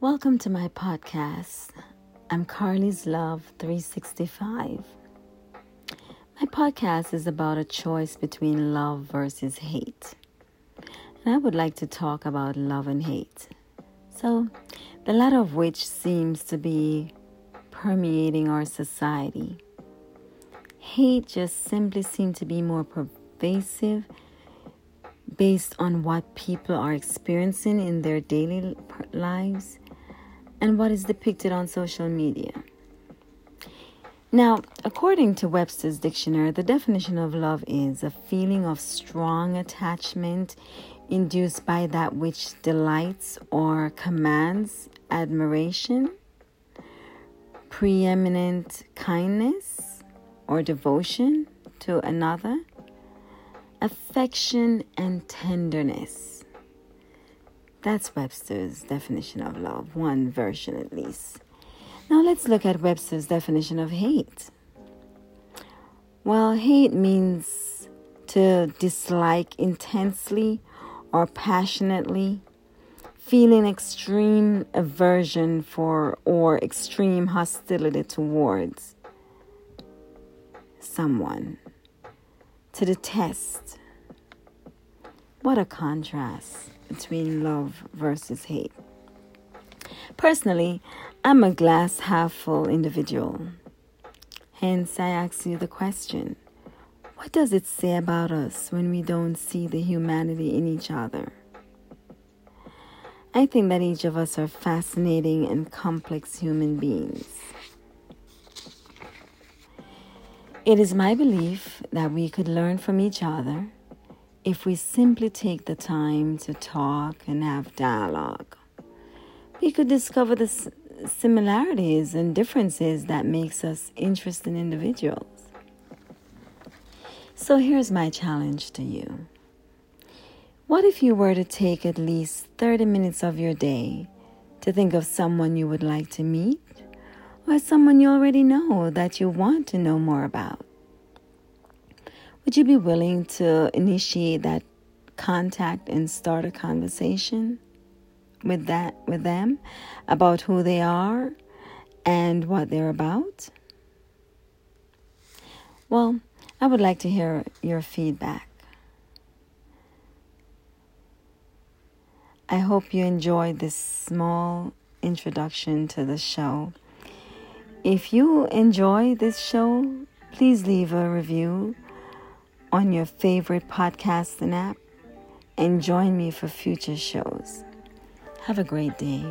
Welcome to my podcast. I'm Carly's Love 365. My podcast is about a choice between love versus hate. And I would like to talk about love and hate. So, the latter of which seems to be permeating our society. Hate just simply seems to be more pervasive based on what people are experiencing in their daily lives and what is depicted on social media. Now, according to Webster's dictionary, the definition of love is a feeling of strong attachment induced by that which delights or commands admiration, preeminent kindness or devotion to another, affection and tenderness. That's Webster's definition of love, one version at least. Now let's look at Webster's definition of hate. Well, hate means to dislike intensely or passionately, feeling extreme aversion for or extreme hostility towards someone, to detest. What a contrast between love versus hate. Personally, I'm a glass half full individual. Hence, I ask you the question what does it say about us when we don't see the humanity in each other? I think that each of us are fascinating and complex human beings. It is my belief that we could learn from each other if we simply take the time to talk and have dialogue. We could discover the similarities and differences that makes us interesting individuals. So here's my challenge to you. What if you were to take at least 30 minutes of your day to think of someone you would like to meet or someone you already know that you want to know more about? Would you be willing to initiate that contact and start a conversation with that with them about who they are and what they're about? Well, I would like to hear your feedback. I hope you enjoyed this small introduction to the show. If you enjoy this show, please leave a review on your favorite podcasting app and join me for future shows. Have a great day.